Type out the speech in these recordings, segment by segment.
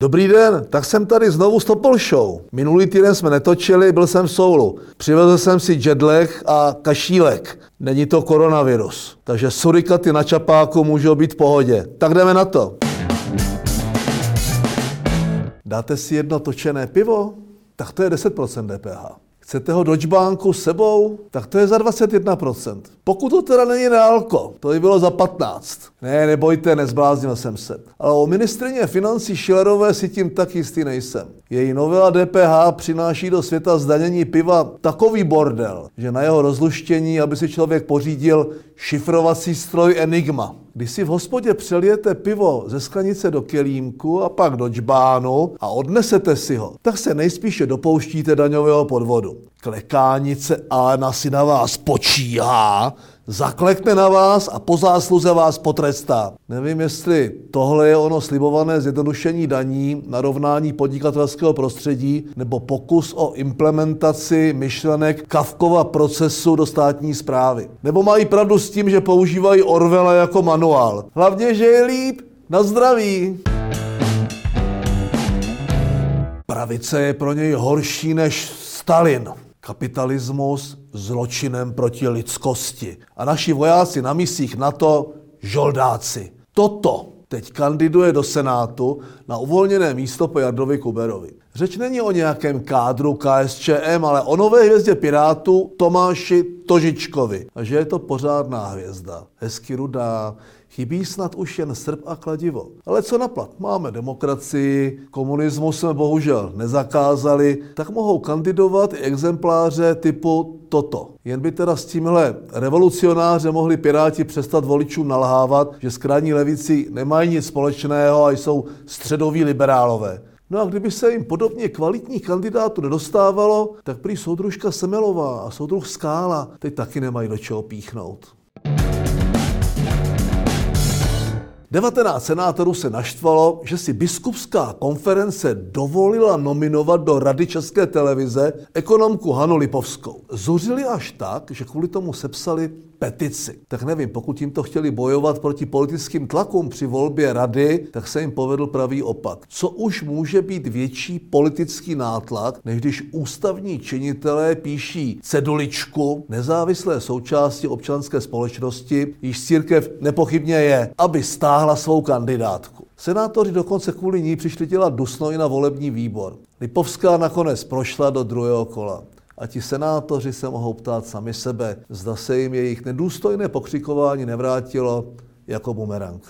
Dobrý den, tak jsem tady znovu s Topol Show. Minulý týden jsme netočili, byl jsem v Soulu. Přivezl jsem si jetlag a kašílek. Není to koronavirus. Takže surikaty na čapáku můžou být v pohodě. Tak jdeme na to. Dáte si jedno točené pivo? Tak to je 10% DPH. Chcete ho dočbánku sebou? Tak to je za 21%. Pokud to teda není nealko, to by bylo za 15. Ne, nebojte, nezbláznil jsem se. Ale o ministrině financí Šilerové si tím tak jistý nejsem. Její novela DPH přináší do světa zdanění piva takový bordel, že na jeho rozluštění, aby si člověk pořídil šifrovací stroj Enigma. Když si v hospodě přelijete pivo ze sklenice do kelímku a pak do džbánu a odnesete si ho, tak se nejspíše dopouštíte daňového podvodu. Klekánice Alena si na vás počíhá, zaklekne na vás a po zásluze vás potrestá. Nevím, jestli tohle je ono slibované zjednodušení daní, narovnání podnikatelského prostředí nebo pokus o implementaci myšlenek Kavkova procesu do státní zprávy. Nebo mají pravdu s tím, že používají Orwella jako manuál. Hlavně, že je líp. Na zdraví. Pravice je pro něj horší než Stalin. Kapitalismus zločinem proti lidskosti. A naši vojáci na misích NATO žoldáci. Toto teď kandiduje do Senátu na uvolněné místo po Jardovi Kuberovi. Řeč není o nějakém kádru KSČM, ale o nové hvězdě Pirátů Tomáši Tožičkovi. A že je to pořádná hvězda. Hezky rudá, Chybí snad už jen srp a kladivo. Ale co naplat? Máme demokracii, komunismus jsme bohužel nezakázali, tak mohou kandidovat i exempláře typu toto. Jen by teda s tímhle revolucionáře mohli Piráti přestat voličům nalhávat, že s krajní levicí nemají nic společného a jsou středoví liberálové. No a kdyby se jim podobně kvalitních kandidátů nedostávalo, tak prý soudružka Semelová a soudruh Skála teď taky nemají do čeho píchnout. 19 senátorů se naštvalo, že si biskupská konference dovolila nominovat do Rady České televize ekonomku Hanu Lipovskou. Zuřili až tak, že kvůli tomu sepsali petici. Tak nevím, pokud jim to chtěli bojovat proti politickým tlakům při volbě rady, tak se jim povedl pravý opak. Co už může být větší politický nátlak, než když ústavní činitelé píší ceduličku nezávislé součásti občanské společnosti, již církev nepochybně je, aby stáhla svou kandidátku. Senátoři dokonce kvůli ní přišli dělat dusno i na volební výbor. Lipovská nakonec prošla do druhého kola a ti senátoři se mohou ptát sami sebe, zda se jim jejich nedůstojné pokřikování nevrátilo jako bumerang.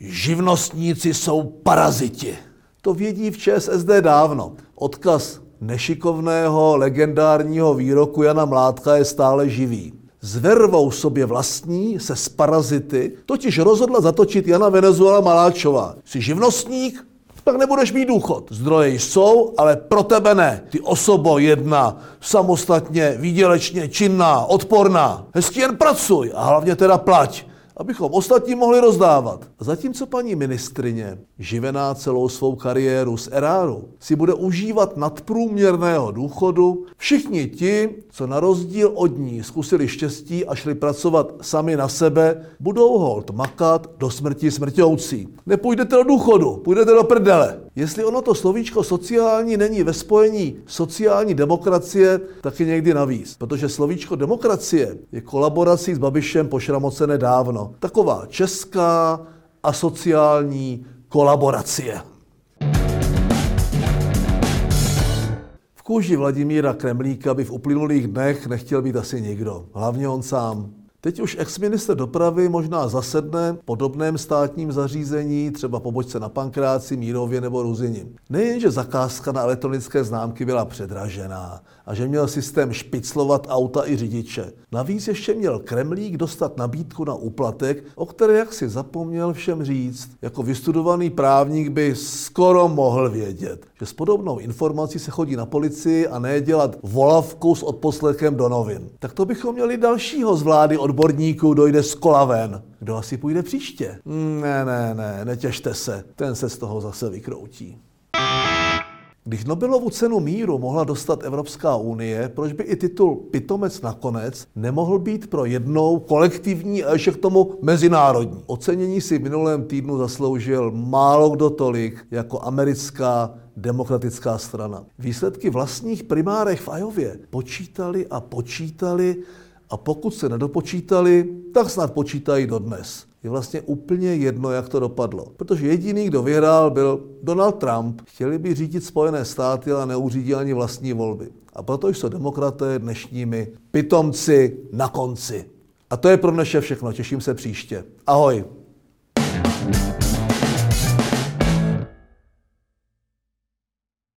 Živnostníci jsou paraziti. To vědí v ČSSD dávno. Odkaz nešikovného legendárního výroku Jana Mládka je stále živý. S vervou sobě vlastní se s parazity totiž rozhodla zatočit Jana Venezuela Maláčová. Jsi živnostník? Pak nebudeš mít důchod. Zdroje jsou, ale pro tebe ne. Ty osobo jedna, samostatně, výdělečně činná, odporná. Hezky jen pracuj a hlavně teda plať abychom ostatní mohli rozdávat. Zatímco paní ministrině, živená celou svou kariéru z eráru, si bude užívat nadprůměrného důchodu, všichni ti, co na rozdíl od ní zkusili štěstí a šli pracovat sami na sebe, budou hold makat do smrti smrťoucí. Nepůjdete do důchodu, půjdete do prdele. Jestli ono to slovíčko sociální není ve spojení sociální demokracie, tak je někdy navíc. Protože slovíčko demokracie je kolaborací s Babišem pošramocené dávno. Taková česká a sociální kolaboracie. V kůži Vladimíra Kremlíka by v uplynulých dnech nechtěl být asi nikdo. Hlavně on sám. Teď už ex-minister dopravy možná zasedne v podobném státním zařízení, třeba pobočce na Pankráci, Mírově nebo Ruzini. Nejenže zakázka na elektronické známky byla předražená a že měl systém špiclovat auta i řidiče. Navíc ještě měl Kremlík dostat nabídku na úplatek, o které jak si zapomněl všem říct. Jako vystudovaný právník by skoro mohl vědět, že s podobnou informací se chodí na policii a ne dělat volavku s odposlechem do novin. Tak to bychom měli dalšího z vlády od odborníků dojde z kola ven. Kdo asi půjde příště? Ne, ne, ne, netěšte se, ten se z toho zase vykroutí. Když Nobelovu cenu míru mohla dostat Evropská unie, proč by i titul Pitomec nakonec nemohl být pro jednou kolektivní a ještě k tomu mezinárodní? Ocenění si v minulém týdnu zasloužil málo kdo tolik jako americká demokratická strana. Výsledky vlastních primárech v Ajově počítali a počítali a pokud se nedopočítali, tak snad počítají dodnes. Je vlastně úplně jedno, jak to dopadlo. Protože jediný, kdo vyhrál, byl Donald Trump. Chtěli by řídit Spojené státy, ale neuřídí ani vlastní volby. A proto jsou demokraté dnešními pitomci na konci. A to je pro dnešek všechno. Těším se příště. Ahoj.